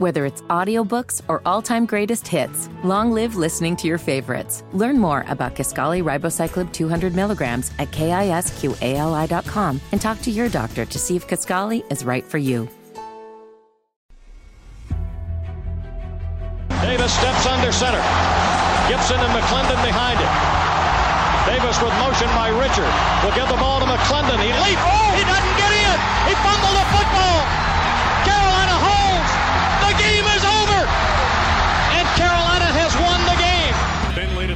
Whether it's audiobooks or all-time greatest hits, long live listening to your favorites. Learn more about Kisqali Ribociclib 200 milligrams at kisqali.com and talk to your doctor to see if Kisqali is right for you. Davis steps under center. Gibson and McClendon behind him. Davis with motion by Richard. Will give the ball to McClendon. He leaps. Oh, he doesn't get in. He fumbled the football.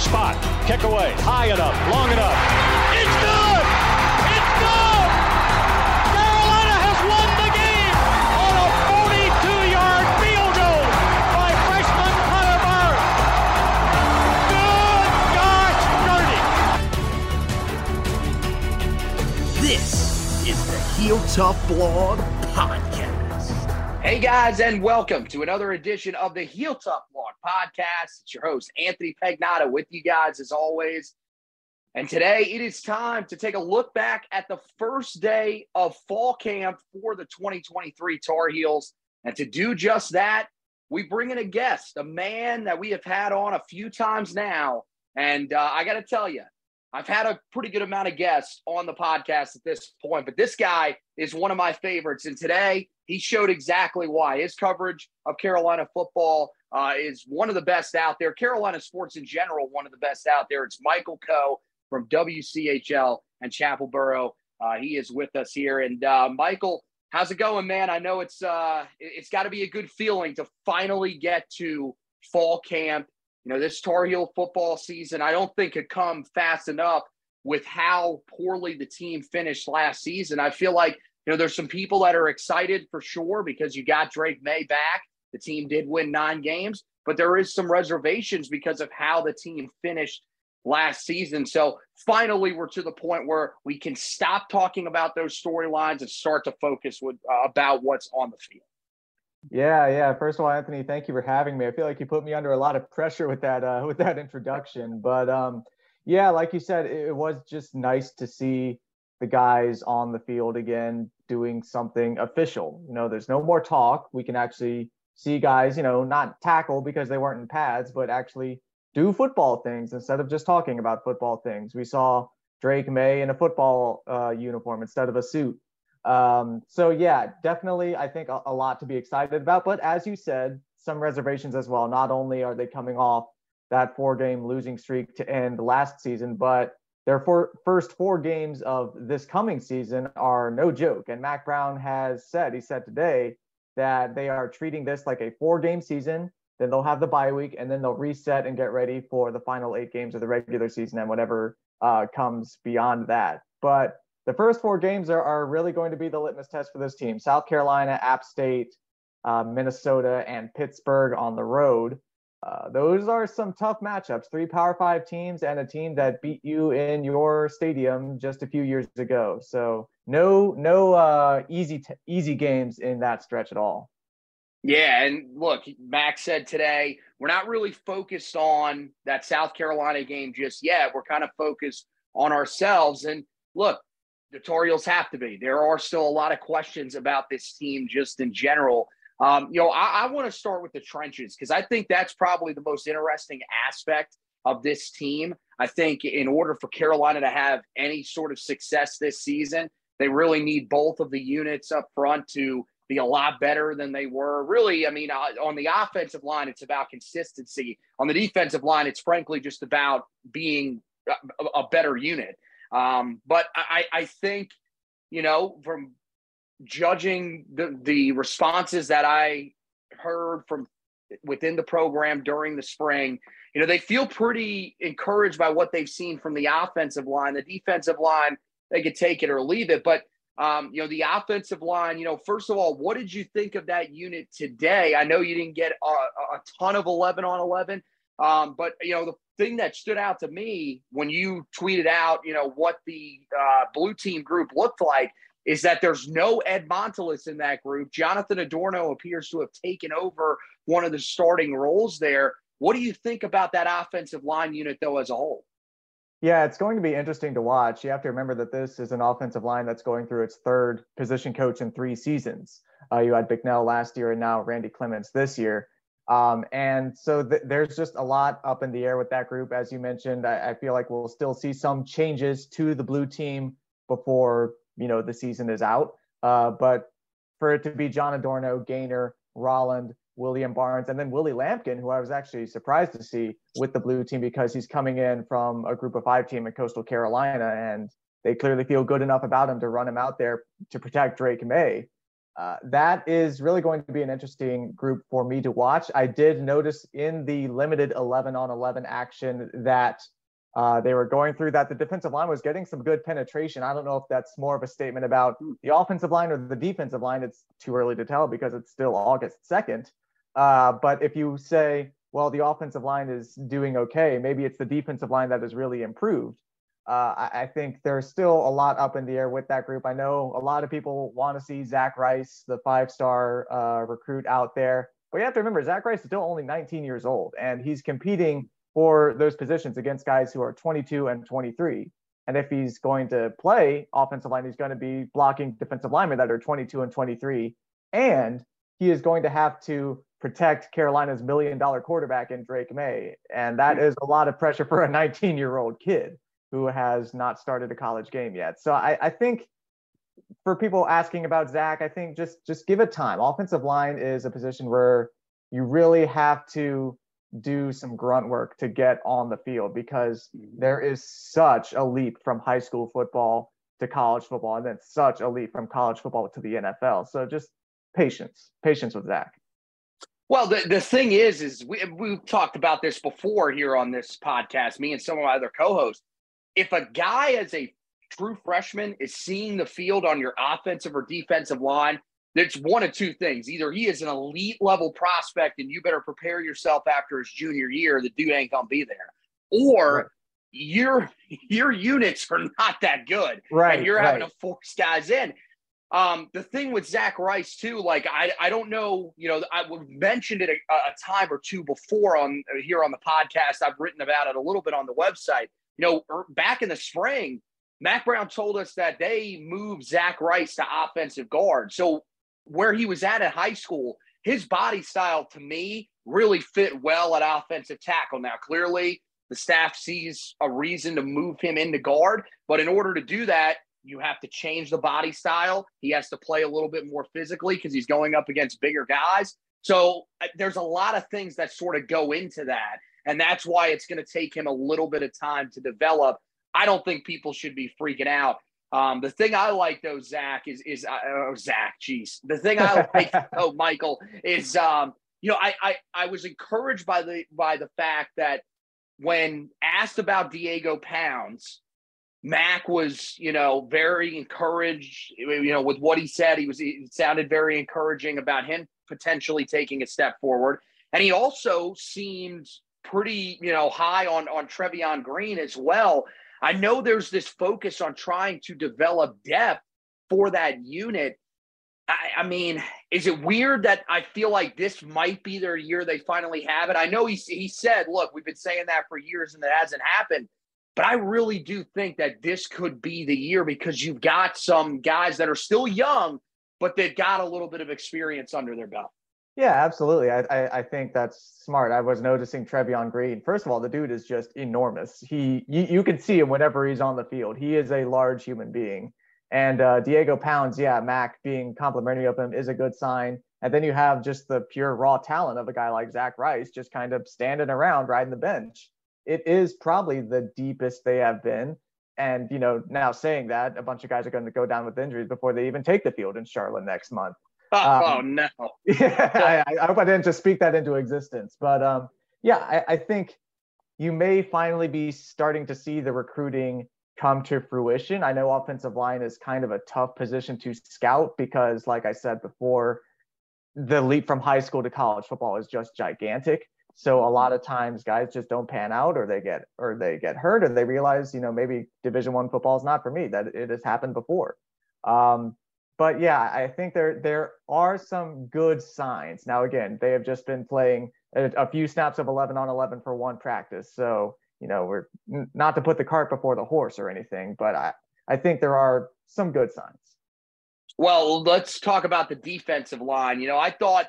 spot, kick away, high enough, long enough. It's good! It's good! Carolina has won the game on a 42-yard field goal by freshman Connor Barth. Good gosh, dirty! This is the Heel Tough Blog Podcast. Hey guys, and welcome to another edition of the Heel Tough Blog Podcast. It's your host, Anthony Pagnotta, with you guys as always. And today it is time to take a look back at the first day of fall camp for the 2023 Tar Heels. And to do just that, we bring in a guest, a man that we have had on a few times now. And uh, I got to tell you, I've had a pretty good amount of guests on the podcast at this point, but this guy is one of my favorites. And today he showed exactly why. His coverage of Carolina football uh, is one of the best out there. Carolina sports in general, one of the best out there. It's Michael Koh from WCHL and Chapelboro. Uh, he is with us here. And uh, Michael, how's it going, man? I know it's uh, it's got to be a good feeling to finally get to fall camp you know, this Tar Heel football season, I don't think could come fast enough with how poorly the team finished last season. I feel like, you know, there's some people that are excited for sure because you got Drake Maye back. The team did win nine games, but there is some reservations because of how the team finished last season. So finally, we're to the point where we can stop talking about those storylines and start to focus with uh, about what's on the field. Yeah, yeah. First of all, Anthony, thank you for having me. I feel like you put me under a lot of pressure with that uh, with that introduction. But um, yeah, like you said, it, it was just nice to see the guys on the field again doing something official. You know, there's no more talk. We can actually see guys, you know, not tackle because they weren't in pads, but actually do football things instead of just talking about football things. We saw Drake Maye in a football uh, uniform instead of a suit. Um, so yeah, definitely, I think a, a, lot to be excited about. But as you said, some reservations as well. Not only are they coming off that four-game losing streak to end last season, but their four, first four games of this coming season are no joke. And Mack Brown has said, he said today that they are treating this like a four-game season. Then they'll have the bye week, and then they'll reset and get ready for the final eight games of the regular season and whatever uh, comes beyond that. But the first four games are, are really going to be the litmus test for this team South Carolina, App State, uh, Minnesota, and Pittsburgh on the road. Uh, those are some tough matchups. Three Power Five teams and a team that beat you in your stadium just a few years ago. So no, no uh, easy, t- easy games in that stretch at all. Yeah, and look, Max said today we're not really focused on that South Carolina game just yet. We're kind of focused on ourselves. And look, the have to be. There are still a lot of questions about this team just in general. Um, you know, I, I want to start with the trenches because I think that's probably the most interesting aspect of this team. I think in order for Carolina to have any sort of success this season, they really need both of the units up front to be a lot better than they were. Really, I mean, uh, on the offensive line, it's about consistency. On the defensive line, it's frankly just about being a, a better unit. Um, but I, I think, you know, from judging the, the responses that I heard from within the program during the spring, you know, they feel pretty encouraged by what they've seen from the offensive line. The defensive line, they could take it or leave it. But, um, you know, the offensive line, you know, first of all, what did you think of that unit today? I know you didn't get a, a ton of 11 on 11, um, but, you know, the thing that stood out to me when you tweeted out, you know, what the uh, blue team group looked like is that there's no Ed Montilus in that group. Jonathan Adorno appears to have taken over one of the starting roles there. What do you think about that offensive line unit, though, as a whole? Yeah, it's going to be interesting to watch. You have to remember that this is an offensive line that's going through its third position coach in three seasons. Uh, you had Bicknell last year and now Randy Clements this year. Um, and so th- there's just a lot up in the air with that group. As you mentioned, I, I feel like we'll still see some changes to the blue team before you know the season is out. Uh, but for it to be John Adorno, Gaynor, Rolland, William Barnes, and then Willie Lampkin, who I was actually surprised to see with the blue team because he's coming in from a group of five team in Coastal Carolina, and they clearly feel good enough about him to run him out there to protect Drake Maye. Uh, that is really going to be an interesting group for me to watch. I did notice in the limited 11 on 11 action that uh, they were going through that the defensive line was getting some good penetration. I don't know if that's more of a statement about the offensive line or the defensive line. It's too early to tell because it's still August 2nd. Uh, but if you say, well, the offensive line is doing okay, maybe it's the defensive line that has really improved uh, I, I, think there's still a lot up in the air with that group. I know a lot of people want to see Zach Rice, the five star uh, recruit out there. But you have to remember, Zach Rice is still only 19 years old, and he's competing for those positions against guys who are 22 and 23. And if he's going to play offensive line, he's going to be blocking defensive linemen that are 22 and 23. And he is going to have to protect Carolina's million dollar quarterback in Drake Maye. And that hmm. is a lot of pressure for a 19 year old kid who has not started a college game yet. So I, I think for people asking about Zach, I think just just give it time. Offensive line is a position where you really have to do some grunt work to get on the field because mm-hmm. there is such a leap from high school football to college football and then such a leap from college football to the NFL. So just patience, patience with Zach. Well, the, the thing is, is we, we've talked about this before here on this podcast, me and some of my other co-hosts if a guy as a true freshman is seeing the field on your offensive or defensive line, it's one of two things. Either he is an elite level prospect and you better prepare yourself after his junior year, the dude ain't gonna be there. Or right. your your units are not that good. Right. And you're right. having to force guys in. Um, the thing with Zach Rice too, like I, I don't know, you know, I mentioned it a, a time or two before on here on the podcast. I've written about it a little bit on the website you know, er, back in the spring, Mack Brown told us that they moved Zach Rice to offensive guard. So where he was at at high school, his body style to me really fit well at offensive tackle. Now, clearly, the staff sees a reason to move him into guard, but in order to do that, you have to change the body style. He has to play a little bit more physically because he's going up against bigger guys. So uh, there's a lot of things that sort of go into that. And that's why it's going to take him a little bit of time to develop. I don't think people should be freaking out. Um, the thing I like though, Zach, is is uh, oh Zach, jeez. The thing I like, oh Michael, is um, you know, I, I I was encouraged by the by the fact that when asked about Diego Pounds, Mack was, you know, very encouraged, you know, with what he said. He was, it sounded very encouraging about him potentially taking a step forward. And he also seemed pretty, you know, high on on Trevyon Green as well. I know there's this focus on trying to develop depth for that unit. I, I, mean, is it weird that I feel like this might be their year they finally have it? I know he, he said, look, we've been saying that for years and that hasn't happened. But I really do think that this could be the year because you've got some guys that are still young, but they've got a little bit of experience under their belt. Yeah, absolutely. I, I, I think that's smart. I was noticing Trevyon Green. First of all, the dude is just enormous. He you, you can see him whenever he's on the field. He is a large human being. And uh, Diego Pounds, yeah, Mack being complimentary of him is a good sign. And then you have just the pure raw talent of a guy like Zach Rice just kind of standing around riding the bench. It is probably the deepest they have been. And, you know, now saying that, a bunch of guys are going to go down with injuries before they even take the field in Charlotte next month. Oh, um, no. Yeah, I, I, hope I didn't just speak that into existence. But um, yeah, I, I think you may finally be starting to see the recruiting come to fruition. I know offensive line is kind of a tough position to scout because, like I said before, the leap from high school to college football is just gigantic. So a lot of times guys just don't pan out or they get or they get hurt or they realize, you know, maybe division one football is not for me. That it has happened before. Um, but yeah, I think there there are some good signs. Now again, they have just been playing a, a few snaps of 11 on 11 for one practice. So, you know, we're not to put the cart before the horse or anything, but I I think there are some good signs. Well, let's talk about the defensive line. You know, I thought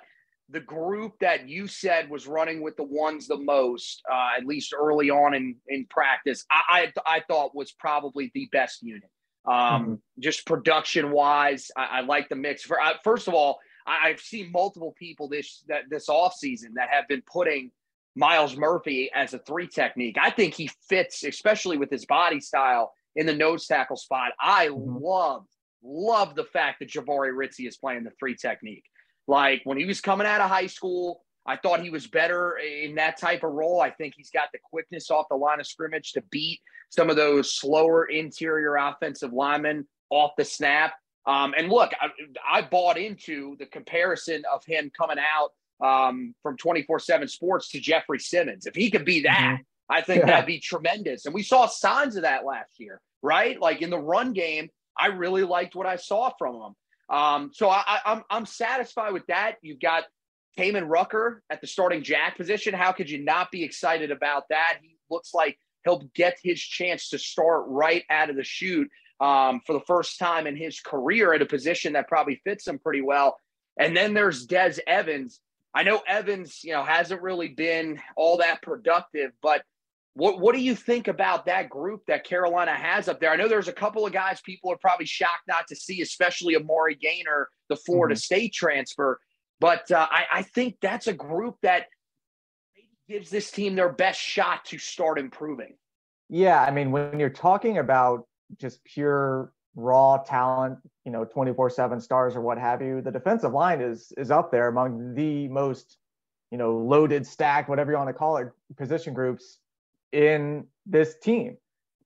the group that you said was running with the ones the most, uh, at least early on in in practice, I I, I thought was probably the best unit. Um, mm-hmm. Just production wise, I, I, like the mix. For uh, first of all, I, have seen multiple people this that this off season that have been putting Myles Murphy as a three technique. I think he fits, especially with his body style in the nose tackle spot. I mm-hmm. love love the fact that Jahvaree Ritzie is playing the three technique. Like when he was coming out of high school, I thought he was better in that type of role. I think he's got the quickness off the line of scrimmage to beat some of those slower interior offensive linemen off the snap. Um, and look, I, I, bought into the comparison of him coming out um, from 24 7 sports to Jeffrey Simmons. If he could be that, mm-hmm. I think yeah. that'd be tremendous. And we saw signs of that last year, right? Like in the run game, I really liked what I saw from him. Um, so I, am I'm, I'm satisfied with that. You've got Kaimon Rucker at the starting jack position. How could you not be excited about that? He looks like he'll get his chance to start right out of the chute um, for the first time in his career at a position that probably fits him pretty well. And then there's Des Evans. I know Evans, you know, hasn't really been all that productive, but what what do you think about that group that Carolina has up there? I know there's a couple of guys people are probably shocked not to see, especially Amari Gainer, the Florida mm-hmm. State transfer. But uh, I, I think that's a group that gives this team their best shot to start improving. Yeah, I mean, when you're talking about just pure raw talent, you know, 24/7 stars or what have you, the defensive line is is up there among the most, you know, loaded, stack, whatever you want to call it, position groups in this team.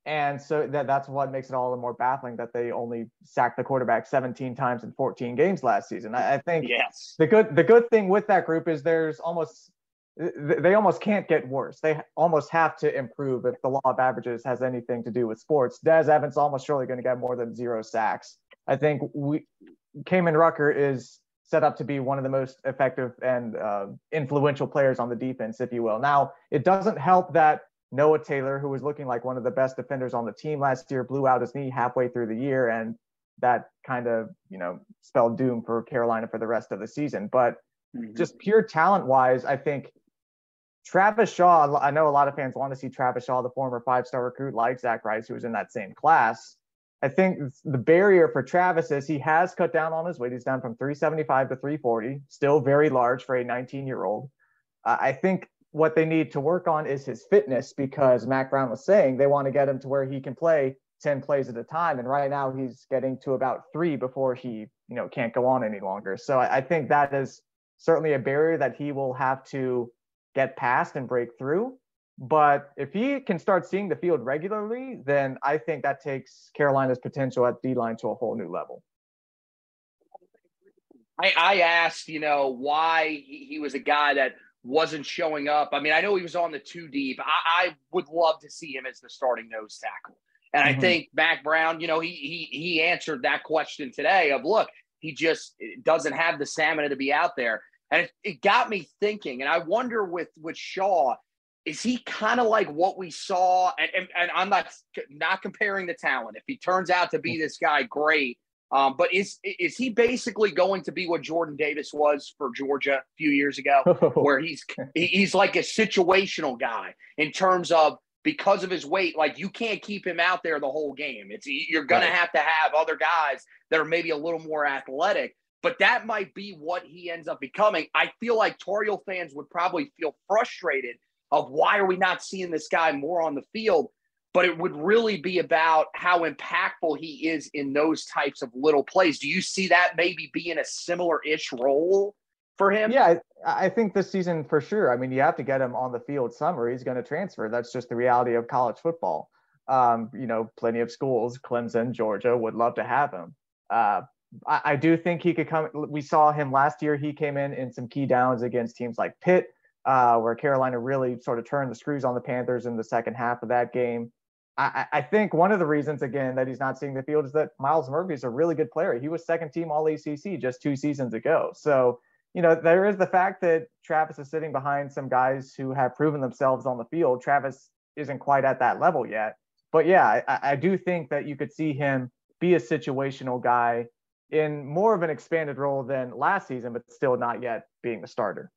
And so that, that's what makes it all the more baffling that they only sacked the quarterback 17 times in 14 games last season. I, I think yes. the good the good thing with that group is there's almost they almost can't get worse. They almost have to improve if the law of averages has anything to do with sports. Des Evans almost surely going to get more than zero sacks. I think we Kaimon Rucker is set up to be one of the most effective and uh, influential players on the defense, if you will. Now, it doesn't help that Noah Taylor, who was looking like one of the best defenders on the team last year, blew out his knee halfway through the year, and that kind of you know spelled doom for Carolina for the rest of the season. But mm-hmm. just pure talent wise, I think Travis Shaw. I know a lot of fans want to see Travis Shaw, the former five-star recruit, like Zach Rice, who was in that same class. I think the barrier for Travis is he has cut down on his weight. He's down from 375 to 340, still very large for a 19 year old. Uh, I think what they need to work on is his fitness because Mack Brown was saying they want to get him to where he can play 10 plays at a time. And right now he's getting to about three before he, you know, can't go on any longer. So I, I think that is certainly a barrier that he will have to get past and break through. But if he can start seeing the field regularly, then I think that takes Carolina's potential at D line to a whole new level. I, I asked, you know, why he, he was a guy that wasn't showing up. I mean, I know he was on the two deep. I, I would love to see him as the starting nose tackle. And mm-hmm. I think Mack Brown, you know, he he he answered that question today of look, he just doesn't have the stamina to be out there. And it, it got me thinking, and I wonder with with Shaw, is he kind of like what we saw? And, and, and I'm not not comparing the talent. If he turns out to be this guy, great. Um, but is is he basically going to be what Jordan Davis was for Georgia a few years ago, where he's he's like a situational guy in terms of because of his weight, like you can't keep him out there the whole game. It's you're gonna right. have to have other guys that are maybe a little more athletic. But that might be what he ends up becoming. I feel like Tar Heel fans would probably feel frustrated of why are we not seeing this guy more on the field? But it would really be about how impactful he is in those types of little plays. Do you see that maybe being a similar ish role for him? Yeah, I think this season for sure. I mean, you have to get him on the field somewhere. He's going to transfer. That's just the reality of college football. Um, you know, plenty of schools, Clemson, Georgia, would love to have him. Uh, I, I, do think he could come. We saw him last year. He came in in some key downs against teams like Pitt, uh, where Carolina really sort of turned the screws on the Panthers in the second half of that game. I, I, think one of the reasons, again, that he's not seeing the field is that Myles Murphy is a really good player. He was second team All ACC just two seasons ago. So you know, there is the fact that Travis is sitting behind some guys who have proven themselves on the field. Travis isn't quite at that level yet. But yeah, I, I do think that you could see him be a situational guy in more of an expanded role than last season, but still not yet being the starter.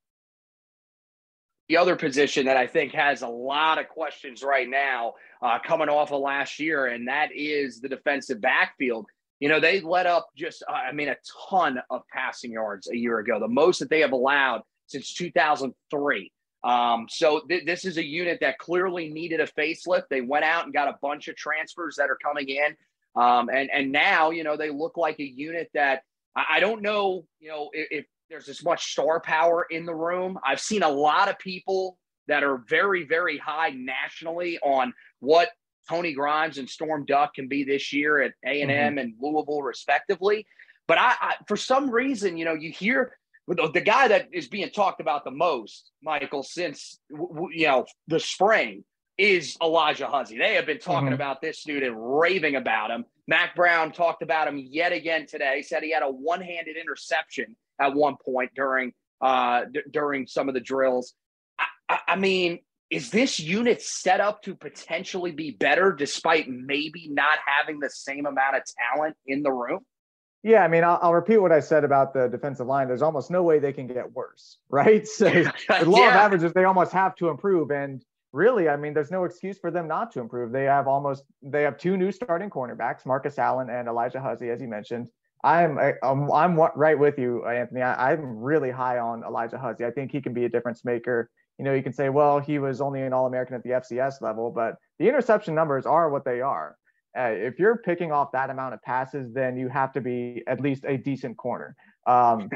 The other position that I think has a lot of questions right now uh, coming off of last year, and that is the defensive backfield. You know, they let up just, uh, I mean, a ton of passing yards a year ago, the most that they have allowed since 2003. Um, so th- this is a unit that clearly needed a facelift. They went out and got a bunch of transfers that are coming in. Um, and, and now, you know, they look like a unit that I, I don't know, you know, if, if there's as much star power in the room. I've seen a lot of people that are very, very high nationally on what Tony Grimes and Storm Duck can be this year at A and M mm-hmm. and Louisville, respectively. But I, I, for some reason, you know, you hear the guy that is being talked about the most, Michael, since you know the spring is Alijah Huzzie. They have been talking mm-hmm. about this dude and raving about him. Mack Brown talked about him yet again today. He said he had a one-handed interception at one point during uh, d- during some of the drills. I, I, I mean, is this unit set up to potentially be better despite maybe not having the same amount of talent in the room? Yeah, I mean, I'll, I'll, repeat what I said about the defensive line. There's almost no way they can get worse, right? So the law yeah. of averages, they almost have to improve. And really, I mean, there's no excuse for them not to improve. They have almost they have two new starting cornerbacks, Marcus Allen and Alijah Huzzie, as you mentioned. I'm I'm, I'm right with you, Anthony. I, I'm really high on Alijah Huzzie. I think he can be a difference maker you know, you can say, well, he was only an All American at the FCS level, but the interception numbers are what they are. Uh, if you're picking off that amount of passes, then you have to be at least a decent corner. Um,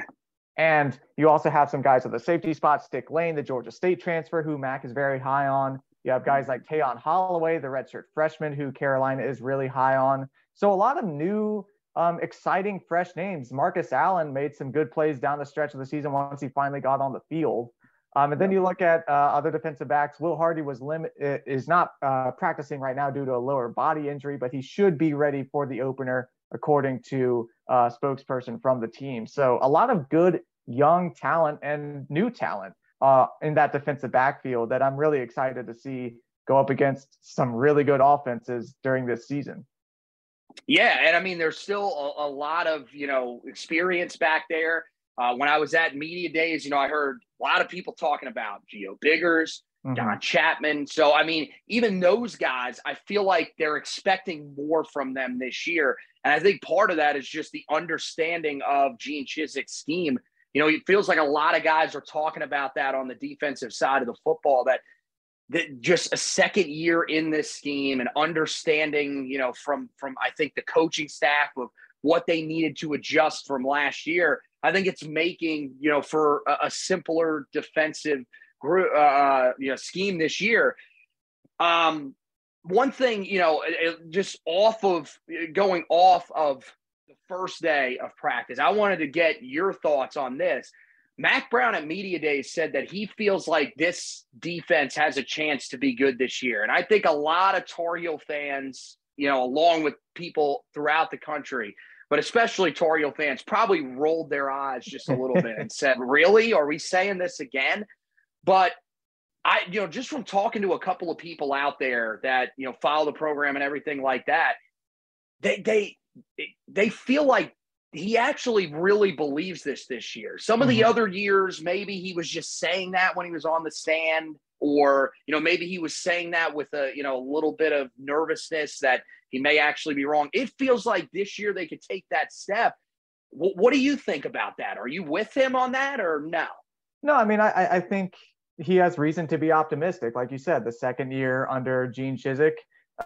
and you also have some guys at the safety spot, Stick Lane, the Georgia State transfer, who Mack is very high on. You have guys like Tayon Holloway, the redshirt freshman, who Carolina is really high on. So a lot of new, um, exciting, fresh names. Marcus Allen made some good plays down the stretch of the season once he finally got on the field. Um, and then you look at uh, other defensive backs. Will Hardy was limit is not uh, practicing right now due to a lower body injury, but he should be ready for the opener, according to a uh, spokesperson from the team. So a lot of good young talent and new talent uh, in that defensive backfield that I'm really excited to see go up against some really good offenses during this season. Yeah, and I mean, there's still a, a lot of you know experience back there. Uh, when I was at media days, you know, I heard a lot of people talking about Gio Biggers, mm-hmm. Don Chapman. So, I mean, even those guys, I feel like they're expecting more from them this year. And I think part of that is just the understanding of Gene Chizik's scheme. You know, it feels like a lot of guys are talking about that on the defensive side of the football that that just a second year in this scheme and understanding, you know, from from I think the coaching staff of what they needed to adjust from last year I think it's making you know for a, a simpler defensive group, uh, uh, you know, scheme this year. Um, one thing, you know, just off of going off of the first day of practice, I wanted to get your thoughts on this. Mack Brown at Media Day said that he feels like this defense has a chance to be good this year. And I think a lot of Tar Heel fans, you know, along with people throughout the country, but especially Tar Heel fans probably rolled their eyes just a little bit and said, "Really? Are we saying this again?" But I, you know, just from talking to a couple of people out there that you know follow the program and everything like that, they they they feel like he actually really believes this this year. Some of the mm-hmm. other years, maybe he was just saying that when he was on the stand or you know maybe he was saying that with a you know a little bit of nervousness that he may actually be wrong. It feels like this year they could take that step. W- what do you think about that? Are you with him on that or no? No, I mean I, I think he has reason to be optimistic. Like you said, the second year under Gene Chizik,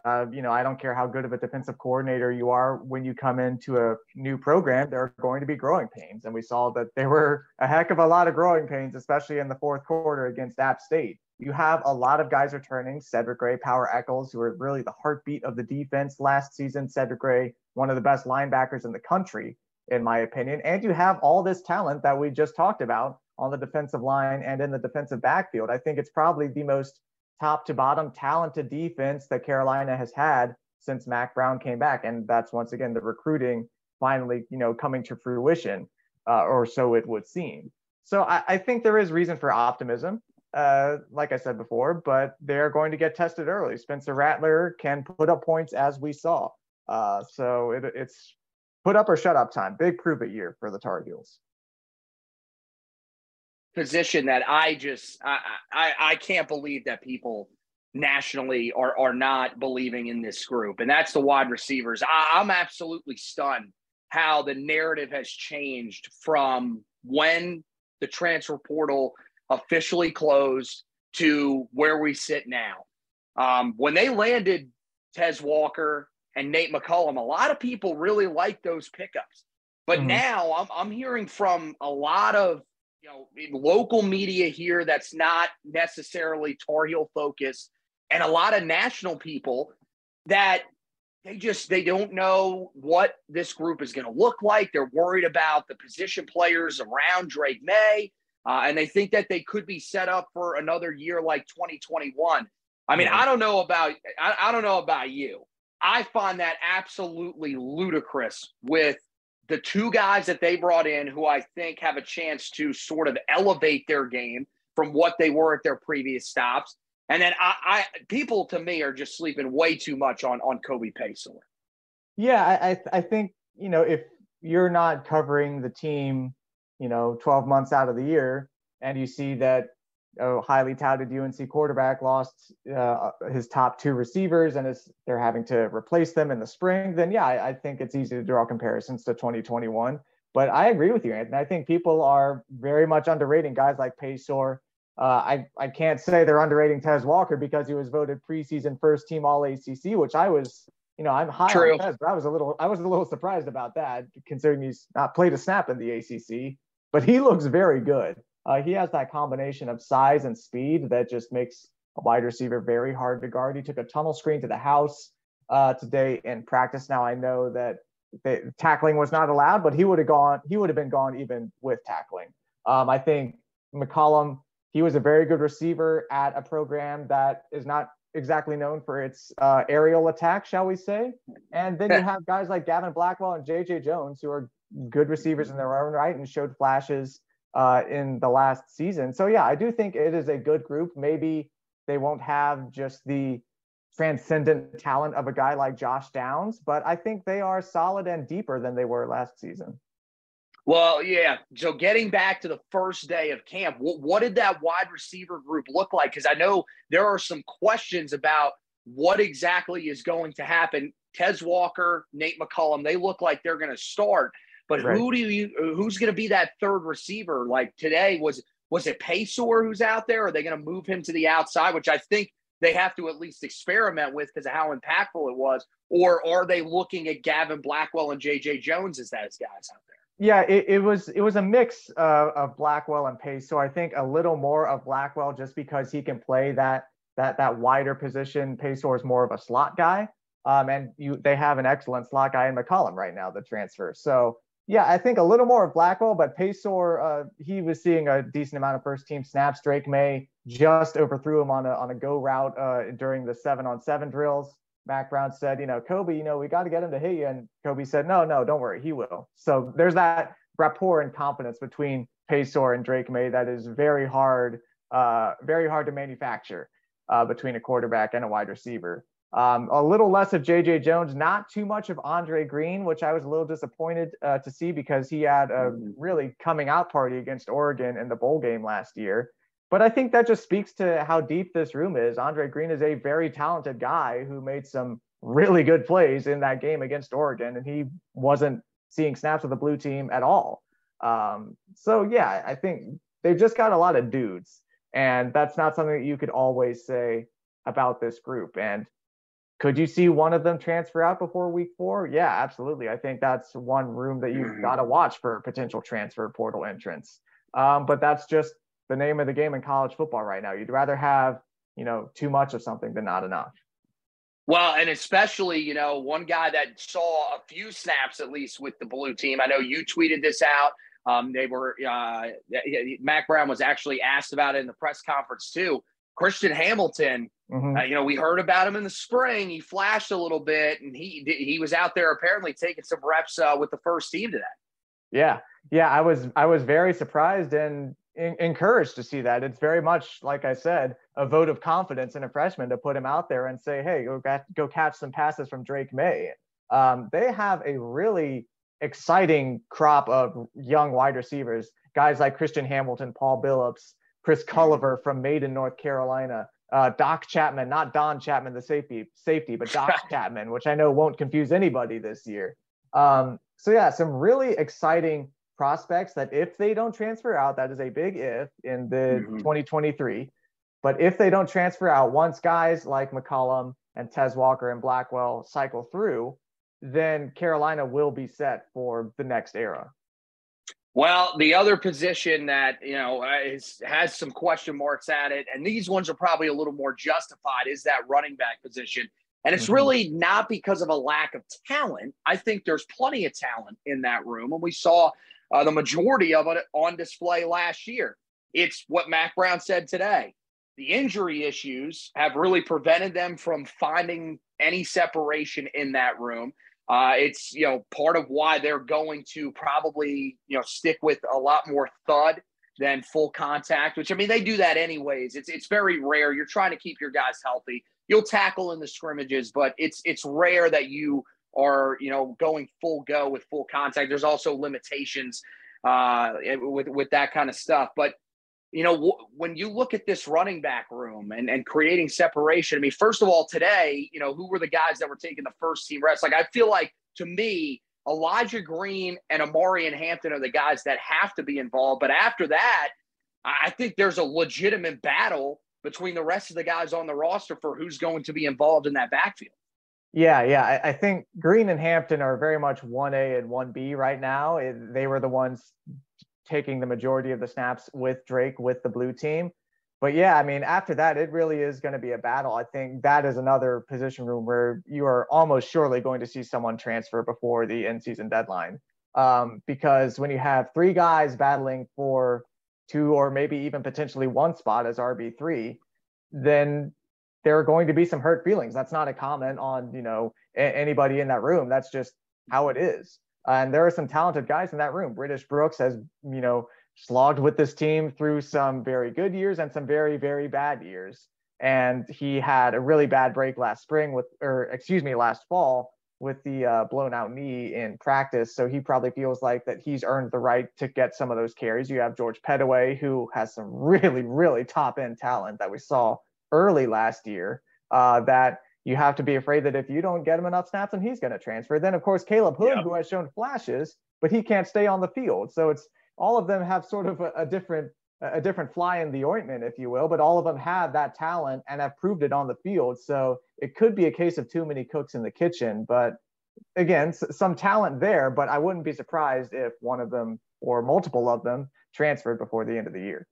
uh, you know, I don't care how good of a defensive coordinator you are when you come into a new program, there are going to be growing pains. And we saw that there were a heck of a lot of growing pains, especially in the fourth quarter against App State. You have a lot of guys returning. Cedric Gray, Power Echols, who were really the heartbeat of the defense last season. Cedric Gray, one of the best linebackers in the country, in my opinion. And you have all this talent that we just talked about on the defensive line and in the defensive backfield. I think it's probably the most top to bottom talented defense that Carolina has had since Mack Brown came back. And that's once again the recruiting finally, you know, coming to fruition, uh, or so it would seem. So I, I, think there is reason for optimism, uh, like I said before, but they're going to get tested early. Spencer Rattler can put up points as we saw. Uh, so it, it's put up or shut up time. Big prove it year for the Tar Heels position that I just I, I I can't believe that people nationally are are not believing in this group, and that's the wide receivers. I, I'm absolutely stunned how the narrative has changed from when the transfer portal officially closed to where we sit now. Um, when they landed Tez Walker and Nate McCollum, a lot of people really liked those pickups. But mm-hmm. now I'm, I'm hearing from a lot of you know, local media here that's not necessarily Tar Heel focused, and a lot of national people that they just they don't know what this group is going to look like. They're worried about the position players around Drake Maye, uh, and they think that they could be set up for another year like 2021. I mean, I don't know about I, I don't know about you. I find that absolutely ludicrous with the two guys that they brought in who I think have a chance to sort of elevate their game from what they were at their previous stops. And then I, I people to me are just sleeping way too much on on Kobe Paysour. Yeah, I I think you know if you're not covering the team, you know, 12 months out of the year, and you see that a highly touted UNC quarterback lost uh, his top two receivers and is they're having to replace them in the spring, then yeah, I, I, think it's easy to draw comparisons to 2021. But I agree with you, and I think people are very much underrating guys like Paysour. Uh, I I can't say they're underrating Tez Walker because he was voted preseason first team All ACC, which I was, you know, I'm high True. on Tez, but I was a little I was a little surprised about that considering he's not played a snap in the ACC. But he looks very good. Uh, he has that combination of size and speed that just makes a wide receiver very hard to guard. He took a tunnel screen to the house uh, today in practice. Now I know that the, tackling was not allowed, but he would have gone. He would have been gone even with tackling. Um, I think McCollum. He was a very good receiver at a program that is not exactly known for its uh, aerial attack, shall we say. And then you have guys like Gavin Blackwell and J.J. Jones, who are good receivers in their own right and showed flashes uh, in the last season. So yeah, I do think it is a good group. Maybe they won't have just the transcendent talent of a guy like Josh Downs, but I think they are solid and deeper than they were last season. Well, yeah. So getting back to the first day of camp, what, what did that wide receiver group look like? Because I know there are some questions about what exactly is going to happen. Tez Walker, Nate McCollum, they look like they're going to start. But right. who do you who's going to be that third receiver? Like today was was it Paysour who's out there? Are they going to move him to the outside, which I think they have to at least experiment with because of how impactful it was? Or are they looking at Gavin Blackwell and JJ Jones as those guys out there? Yeah, it, it was it was a mix uh, of Blackwell and Pace. So I think a little more of Blackwell just because he can play that that that wider position. Paysour is more of a slot guy, um, and you they have an excellent slot guy in McCollum right now, the transfer. So yeah, I think a little more of Blackwell, but Paysour, uh, he was seeing a decent amount of first team snaps. Drake Maye just overthrew him on a on a go route uh, during the seven on seven drills. Mack Brown said, you know, Kobe, you know, we got to get him to hit you. And Kobe said, no, no, don't worry, he will. So there's that rapport and confidence between Paysour and Drake Maye that is very hard, uh, very hard to manufacture uh, between a quarterback and a wide receiver. Um, a little less of JJ Jones, not too much of Andre Green, which I was a little disappointed uh, to see because he had a mm-hmm. really coming out party against Oregon in the bowl game last year. but I think that just speaks to how deep this room is. Andre Green is a very talented guy who made some really good plays in that game against Oregon, and he wasn't seeing snaps with the blue team at all. Um, so yeah, I think they've just got a lot of dudes, and that's not something that you could always say about this group. And could you see one of them transfer out before week four? Yeah, absolutely. I think that's one room that you've mm-hmm. got to watch for potential transfer portal entrance. Um, but that's just the name of the game in college football right now. You'd rather have, you know, too much of something than not enough. Well, and especially, you know, one guy that saw a few snaps at least with the blue team. I know you tweeted this out. Um, they were uh, Mack Brown was actually asked about it in the press conference too. Christian Hamilton, mm-hmm. uh, you know, we heard about him in the spring. He flashed a little bit, and he he was out there apparently taking some reps uh, with the first team today. Yeah, yeah, I was I was very surprised and in, encouraged to see that. It's very much like I said, a vote of confidence in a freshman to put him out there and say, "Hey, go go catch some passes from Drake Maye." Um, they have a really exciting crop of young wide receivers, guys like Christian Hamilton, Paul Billups, Chris Culliver from Maiden, North Carolina, uh, Doc Chapman, not Don Chapman, the safety, safety, but Doc Chapman, which I know won't confuse anybody this year. Um, so yeah, some really exciting prospects that if they don't transfer out, that is a big if in the mm-hmm. 2023. But if they don't transfer out, once guys like McCollum and Tez Walker and Blackwell cycle through, then Carolina will be set for the next era. Well, the other position that you know is, has some question marks at it, and these ones are probably a little more justified, is that running back position. And it's mm-hmm. really not because of a lack of talent. I think there's plenty of talent in that room, and we saw uh, the majority of it on display last year. It's what Mack Brown said today. The injury issues have really prevented them from finding any separation in that room. Uh, it's you know part of why they're going to probably you know stick with a lot more thud than full contact. Which I mean they do that anyways. It's it's very rare. You're trying to keep your guys healthy. You'll tackle in the scrimmages, but it's it's rare that you are you know going full go with full contact. There's also limitations uh, with with that kind of stuff. But you know w- when you look at this running back room and and creating separation. I mean, first of all, today, you know who were the guys that were taking the first team reps? Like I feel like to me. Elijah Green and Omarion Hampton are the guys that have to be involved. But after that, I think there's a legitimate battle between the rest of the guys on the roster for who's going to be involved in that backfield. Yeah, yeah. I, I, think Green and Hampton are very much 1A and 1B right now. They were the ones taking the majority of the snaps with Drake with the blue team. But yeah, I mean, after that, it really is going to be a battle. I think that is another position room where you are almost surely going to see someone transfer before the end season deadline. Um, because when you have three guys battling for two or maybe even potentially one spot as RB3, then there are going to be some hurt feelings. That's not a comment on, you know, a- anybody in that room. That's just how it is. And there are some talented guys in that room. British Brooks has, you know, slogged with this team through some very good years and some very, very bad years. And he had a really bad break last spring with, or excuse me, last fall with the uh, blown out knee in practice. So he probably feels like that he's earned the right to get some of those carries. You have George Pettaway, who has some really, really top end talent that we saw early last year uh, that you have to be afraid that if you don't get him enough snaps and he's going to transfer. Then, of course, Caleb Hood, who has shown flashes, but he can't stay on the field. So it's all of them have sort of a, a different a different fly in the ointment, if you will, but all of them have that talent and have proved it on the field. So it could be a case of too many cooks in the kitchen. But again, some talent there, but I wouldn't be surprised if one of them or multiple of them transferred before the end of the year.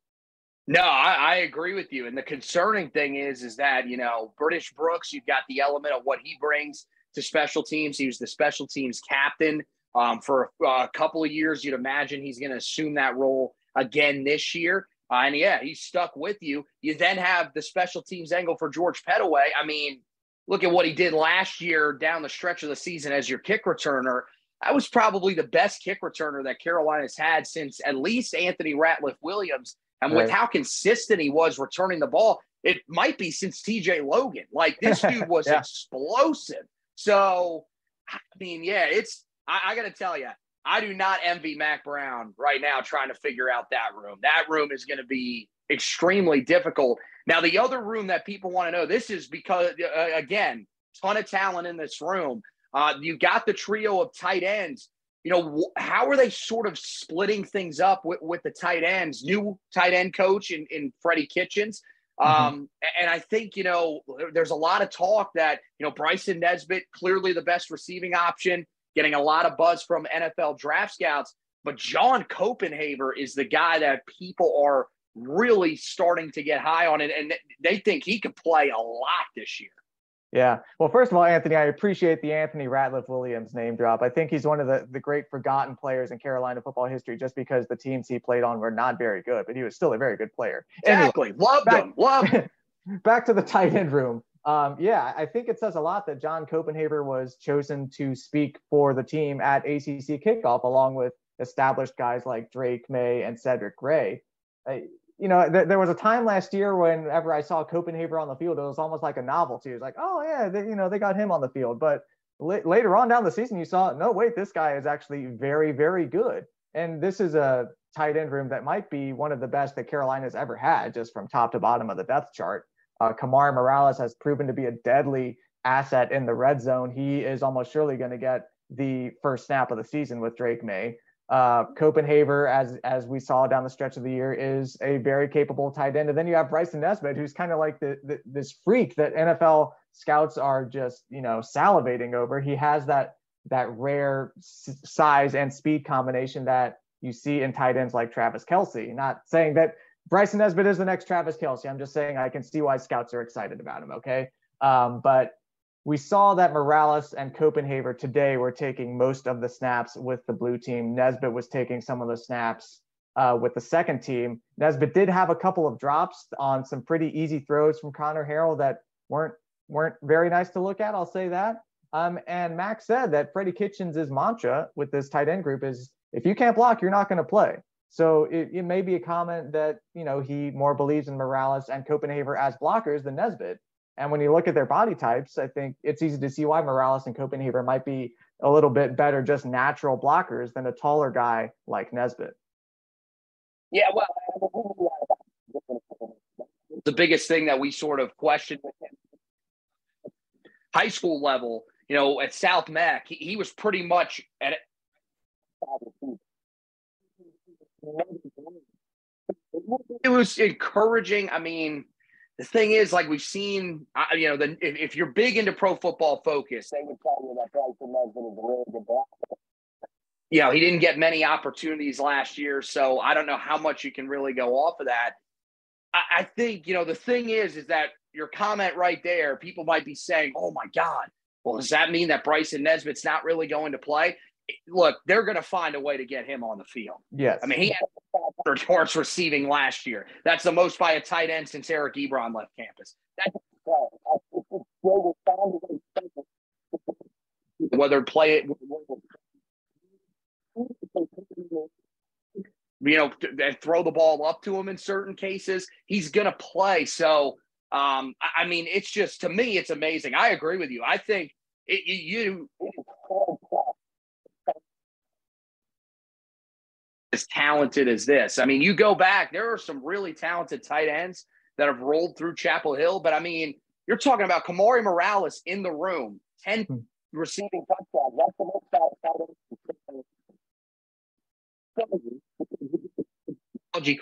No, I, I, agree with you. And the concerning thing is, is that you know British Brooks, you've got the element of what he brings to special teams. He was the special teams captain um, for a, a, couple of years. You'd imagine he's going to assume that role again this year. Uh, and yeah, he's stuck with you. You then have the special teams angle for George Pettaway. I mean, look at what he did last year down the stretch of the season as your kick returner. That was probably the best kick returner that Carolina's had since at least Anthony Ratliff Williams and with how consistent he was returning the ball, it might be since TJ Logan. Like this dude was yeah. explosive. So, I mean, yeah, it's, I, I got to tell you, I do not envy Mack Brown right now trying to figure out that room. That room is going to be extremely difficult. Now, the other room that people want to know this is because, uh, again, ton of talent in this room. Uh, you got the trio of tight ends. You know, how are they sort of splitting things up with, with the tight ends? New tight end coach in, in Freddie Kitchens. Mm-hmm. Um, and I think, you know, there's a lot of talk that, you know, Bryson Nesbitt, clearly the best receiving option, getting a lot of buzz from NFL draft scouts. But John Copenhaver is the guy that people are really starting to get high on it, and they think he could play a lot this year. Yeah. Well, first of all, Anthony, I appreciate the Anthony Ratliff Williams name drop. I think he's one of the, the great forgotten players in Carolina football history just because the teams he played on were not very good, but he was still a very good player. Exactly. Anyway, Loved back, him. Loved him. back to the tight end room. Um, yeah, I think it says a lot that John Copenhaver was chosen to speak for the team at ACC kickoff, along with established guys like Drake Maye and Cedric Gray. I, you know, th- there was a time last year whenever I saw Copenhaver on the field, it was almost like a novelty. It was like, oh yeah, they, you know, they got him on the field. But l- later on down the season, you saw, no, wait, this guy is actually very, very good. And this is a tight end room that might be one of the best that Carolina's ever had, just from top to bottom of the depth chart. Uh, Kamari Morales has proven to be a deadly asset in the red zone. He is almost surely going to get the first snap of the season with Drake Maye. Uh, Copenhaver, as as we saw down the stretch of the year, is a very capable tight end. And then you have Bryson Nesbit, who's kind of like the, the, this freak that NFL scouts are just you know salivating over. He has that that rare s- size and speed combination that you see in tight ends like Travis Kelce. Not saying that Bryson Nesbit is the next Travis Kelce. I'm just saying I can see why scouts are excited about him. Okay, um, but we saw that Morales and Copenhaver today were taking most of the snaps with the blue team. Nesbit was taking some of the snaps uh, with the second team. Nesbit did have a couple of drops on some pretty easy throws from Connor Harrell that weren't weren't very nice to look at. I'll say that. Um, and Mack said that Freddie Kitchens' mantra with this tight end group is if you can't block, you're not going to play. So it, it may be a comment that you know he more believes in Morales and Copenhaver as blockers than Nesbit. And when you look at their body types, I think it's easy to see why Morales and Copenhaver might be a little bit better just natural blockers than a taller guy like Nesbit. Yeah, well, the biggest thing that we sort of questioned with him, high school level, you know, at South Mac, he, he was pretty much at it was encouraging. I mean, the thing is, like we've seen, uh, you know, the, if, if, you're big into pro football focus, they would tell you that Bryson Nesbit is a really good blocker. You know, he didn't get many opportunities last year, so I don't know how much you can really go off of that. I, I think, you know, the thing is, is that your comment right there, people might be saying, "Oh my God, well, does that mean that Bryson Nesbit's not really going to play?" Look, they're going to find a way to get him on the field. Yes, I mean he had yards receiving last year. That's the most by a tight end since Eric Ebron left campus. Whether play it, you know, and throw the ball up to him in certain cases, he's going to play. So, um, I mean, it's just to me, it's amazing. I agree with you. I think it, you as talented as this. I mean, you go back, there are some really talented tight ends that have rolled through Chapel Hill, but I mean, you're talking about Kamari Morales in the room, 10 hmm. receiving touchdowns. That's the most tight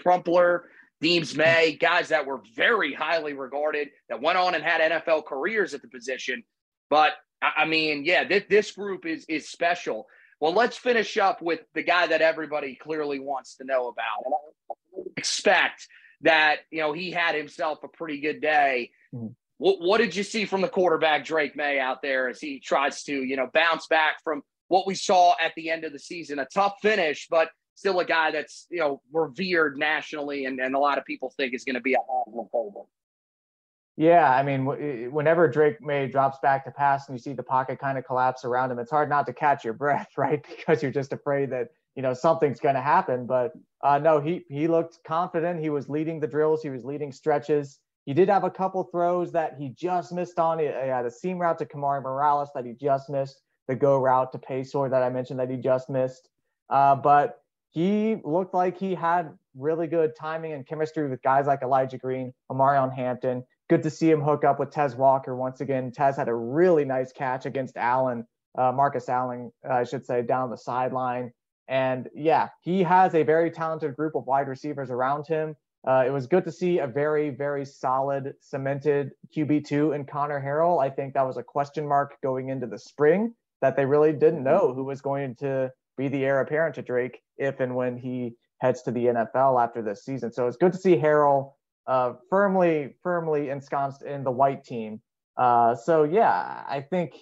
Crumpler, Deems May, guys that were very highly regarded, that went on and had NFL careers at the position. But I mean, yeah, this, this group is is special. Well, let's finish up with the guy that everybody clearly wants to know about. And I expect that, you know, he had himself a pretty good day. Mm-hmm. What, what did you see from the quarterback, Drake Maye out there as he tries to, you know, bounce back from what we saw at the end of the season? A tough finish, but still a guy that's, you know, revered nationally and, and a lot of people think is going to be a favorite. Yeah, I mean, whenever Drake Maye drops back to pass and you see the pocket kind of collapse around him, it's hard not to catch your breath, right? Because you're just afraid that you know something's going to happen. But uh, no, he he looked confident. He was leading the drills. He was leading stretches. He did have a couple throws that he just missed on. He had a seam route to Kamari Morales that he just missed. The go route to Paysour that I mentioned that he just missed. Uh, but he looked like he had really good timing and chemistry with guys like Elijah Green, Omarion Hampton. Good to see him hook up with Tez Walker once again. Tez had a really nice catch against Allen, uh, Marcus Allen, I should say, down the sideline. And yeah, he has a very talented group of wide receivers around him. Uh, it was good to see a very, very solid, cemented QB2 in Connor Harrell. I think that was a question mark going into the spring that they really didn't know who was going to be the heir apparent to Drake if and when he heads to the NFL after this season. So it's good to see Harrell uh, firmly, firmly ensconced in the white team. Uh, so yeah, I think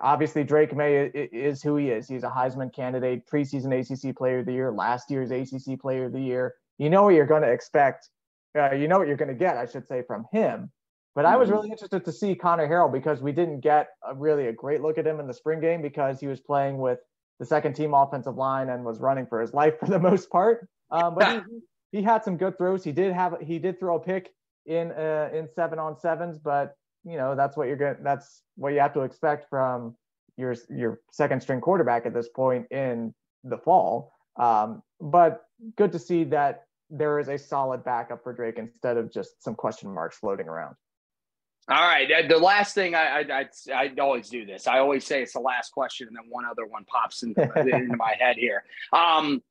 obviously Drake Maye is who he is. He's a Heisman candidate, preseason ACC Player of the Year, last year's ACC Player of the Year. You know what you're going to expect. Uh, you know what you're going to get, I should say, from him. But I was mm-hmm. really interested to see Connor Harrell because we didn't get a, really a great look at him in the spring game because he was playing with the second team offensive line and was running for his life for the most part. Um, but he, he, had some good throws. He did have he did throw a pick in uh, in seven on sevens, but you know that's what you're going that's what you have to expect from your your second string quarterback at this point in the fall. Um, but good to see that there is a solid backup for Drake instead of just some question marks floating around. All right. The last thing I, I, I, I, always do this. I always say it's the last question, and then one other one pops into, into my head here. Um,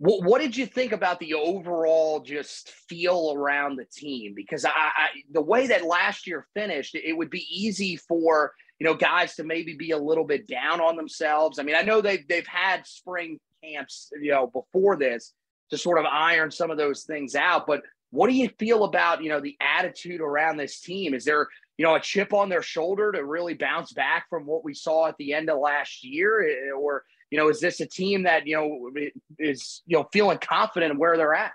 what, what, did you think about the overall just feel around the team? Because I, I, the way that last year finished, it would be easy for you know guys to maybe be a little bit down on themselves. I mean, I know they've they've had spring camps, you know, before this to sort of iron some of those things out, but what do you feel about, you know, the attitude around this team? Is there, you know, a chip on their shoulder to really bounce back from what we saw at the end of last year? Eh, or, you know, is this a team that, you know, is, you know, feeling confident where they're at?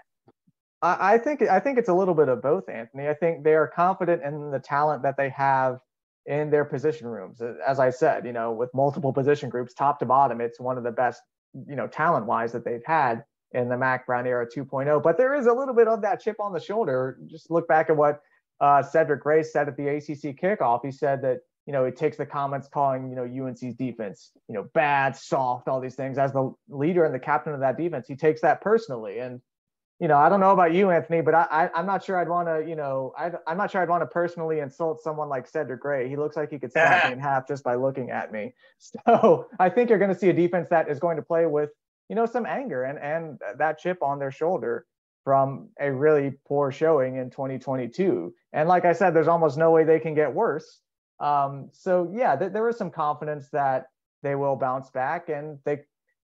I think I think it's a little bit of both, Anthony. I think they are confident in the talent that they have in their position rooms. As I said, you know, with multiple position groups, top to bottom, it's one of the best, you know, talent wise that they've had in the Mack Brown era 2.0. But there is a little bit of that chip on the shoulder. Just look back at what uh, Cedric Gray said at the ACC kickoff. He said that you know he takes the comments calling you know UNC's defense you know bad, soft, all these things as the leader and the captain of that defense. He takes that personally, and you know I don't know about you, Anthony, but I, I am not sure I'd want to you know I I'm not sure I'd want to personally insult someone like Cedric Gray. He looks like he could snap me in half just by looking at me. So I think you're going to see a defense that is going to play with you know, some anger and and that chip on their shoulder from a really poor showing in 2022. And like I said, there's almost no way they can get worse. Um, so yeah, th- there is some confidence that they will bounce back, and they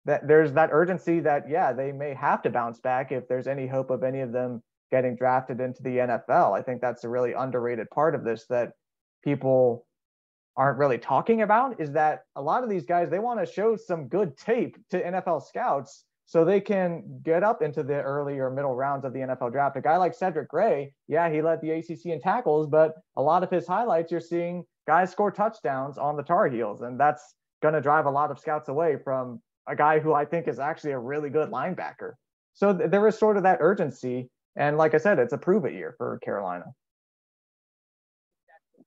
that there's that urgency that yeah, they may have to bounce back if there's any hope of any of them getting drafted into the NFL. I think that's a really underrated part of this that people aren't really talking about is that a lot of these guys they want to show some good tape to NFL scouts so they can get up into the early or middle rounds of the NFL draft. A guy like Cedric Gray, yeah, he led the ACC in tackles, but a lot of his highlights you're seeing guys score touchdowns on the Tar Heels, and that's going to drive a lot of scouts away from a guy who I think is actually a really good linebacker. So th- there is sort of that urgency, and like I said, it's a prove it year for Carolina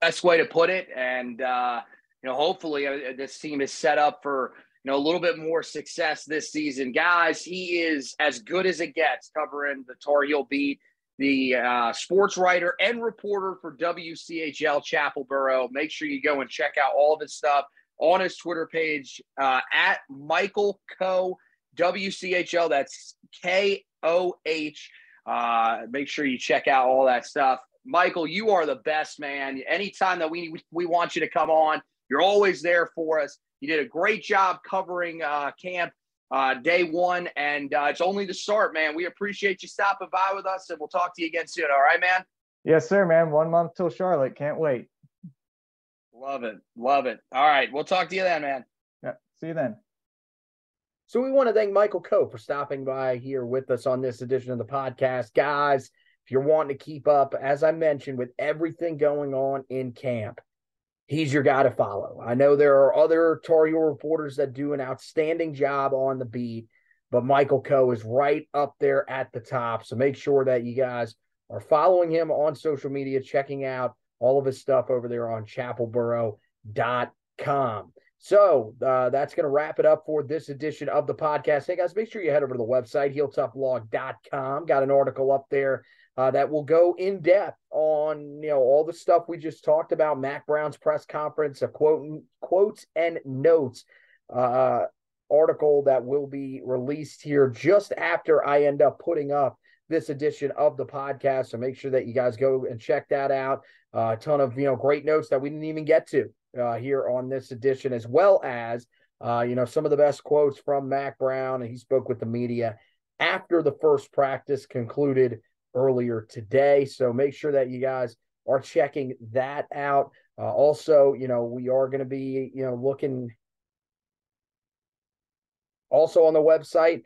best way to put it. And uh, you know, hopefully, uh, this team is set up for you know a little bit more success this season, guys. He is as good as it gets covering the Tar Heel beat. The uh, sports writer and reporter for WCHL Chapelboro. Make sure you go and check out all of his stuff on his Twitter page uh, at Michael Koh WCHL. That's K O H. Uh, make sure you check out all that stuff. Michael, you are the best man. Anytime that we we want you to come on, you're always there for us. You did a great job covering uh, camp uh, day one, and uh, it's only the start, man. We appreciate you stopping by with us, and we'll talk to you again soon. All right, man. Yes, sir, man. One month till Charlotte. Can't wait. Love it. Love it. All right. We'll talk to you then, man. Yeah. See you then. So we want to thank Michael Koh for stopping by here with us on this edition of the podcast. Guys, if you're wanting to keep up, as I mentioned, with everything going on in camp, he's your guy to follow. I know there are other Tar Heel reporters that do an outstanding job on the beat, but Michael Koh is right up there at the top. So make sure that you guys are following him on social media, checking out all of his stuff over there on chapelboro.com. So uh, that's going to wrap it up for this edition of the podcast. Hey, guys, make sure you head over to the website, heeltoughblog.com. Got an article up there uh, that will go in depth on you know all the stuff we just talked about. Mack Brown's press conference, a quote quotes and notes uh, article that will be released here just after I end up putting up this edition of the podcast. So make sure that you guys go and check that out. Uh, a ton of you know great notes that we didn't even get to uh, here on this edition, as well as uh, you know some of the best quotes from Mack Brown, and he spoke with the media after the first practice concluded earlier today. So make sure that you guys are checking that out. Uh, also, you know we are going to be you know looking also on the website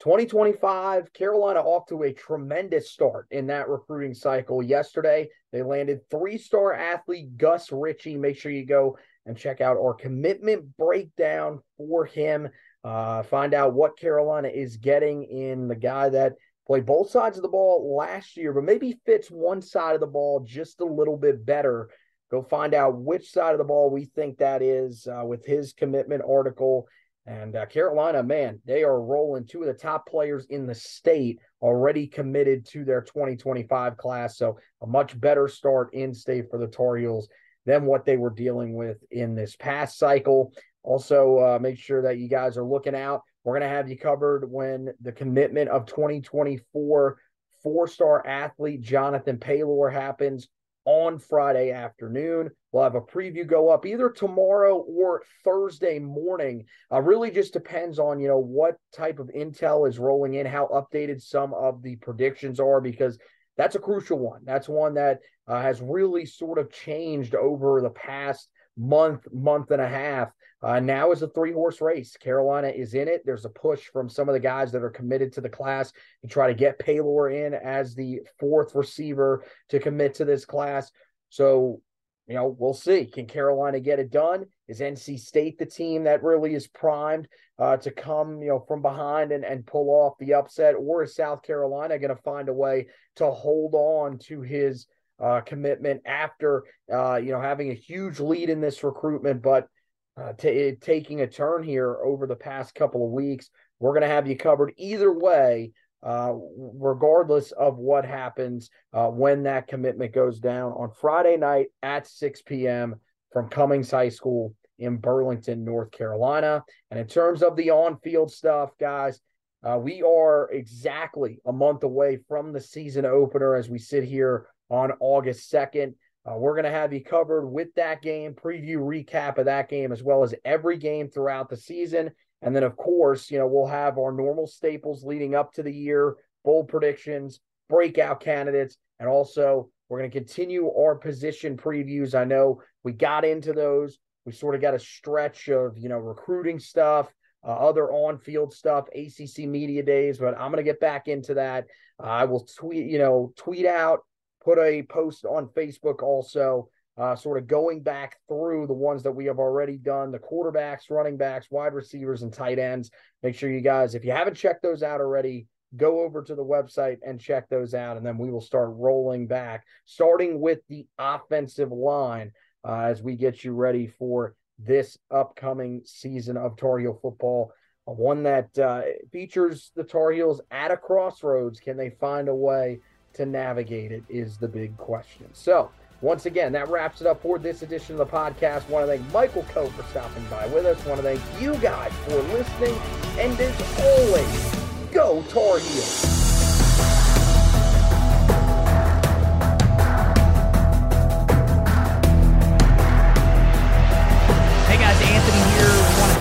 2025, Carolina off to a tremendous start in that recruiting cycle. Yesterday, they landed three star athlete Gus Ritchie. Make sure you go and check out our commitment breakdown for him. Uh, find out what Carolina is getting in the guy that played both sides of the ball last year, but maybe fits one side of the ball just a little bit better. Go find out which side of the ball we think that is uh, with his commitment article and uh, Carolina, man, they are rolling two of the top players in the state already committed to their 2025 class. So a much better start in state for the Tar Heels than what they were dealing with in this past cycle. Also, uh, make sure that you guys are looking out. We're going to have you covered when the commitment of 2024 four star athlete Jonathan Paylor happens on Friday afternoon. We'll have a preview go up either tomorrow or Thursday morning. Uh, really just depends on, you know, what type of intel is rolling in, how updated some of the predictions are, because that's a crucial one. That's one that uh, has really sort of changed over the past month, month and a half. Uh, now is a three horse race. Carolina is in it. There's a push from some of the guys that are committed to the class to try to get Paylor in as the fourth receiver to commit to this class. So, you know, we'll see. Can Carolina get it done? Is NC State the team that really is primed uh, to come, you know, from behind and, and pull off the upset? Or is South Carolina going to find a way to hold on to his uh, commitment after, uh, you know, having a huge lead in this recruitment, but uh, t- taking a turn here over the past couple of weeks. We're going to have you covered either way, uh, regardless of what happens uh, when that commitment goes down on Friday night at 6 p.m. from Cummings High School in Burlington, North Carolina. And in terms of the on field stuff, guys, uh, we are exactly a month away from the season opener as we sit here on August 2nd. Uh, we're going to have you covered with that game, preview, recap of that game, as well as every game throughout the season. And then, of course, you know, we'll have our normal staples leading up to the year, bold predictions, breakout candidates, and also we're going to continue our position previews. I know we got into those. We sort of got a stretch of, you know, recruiting stuff, uh, other on field stuff, ACC media days, but I'm going to get back into that. Uh, I will tweet, you know, tweet out put a post on Facebook also, uh, sort of going back through the ones that we have already done the quarterbacks, running backs, wide receivers, and tight ends. Make sure you guys, if you haven't checked those out already, go over to the website and check those out. And then we will start rolling back, starting with the offensive line uh, as we get you ready for this upcoming season of Tar Heel football. One that uh, features the Tar Heels at a crossroads. Can they find a way to navigate it is the big question. So, once again, that wraps it up for this edition of the podcast. Want to thank Michael Koh for stopping by with us. Want to thank you guys for listening. And as always, go Tar Heels.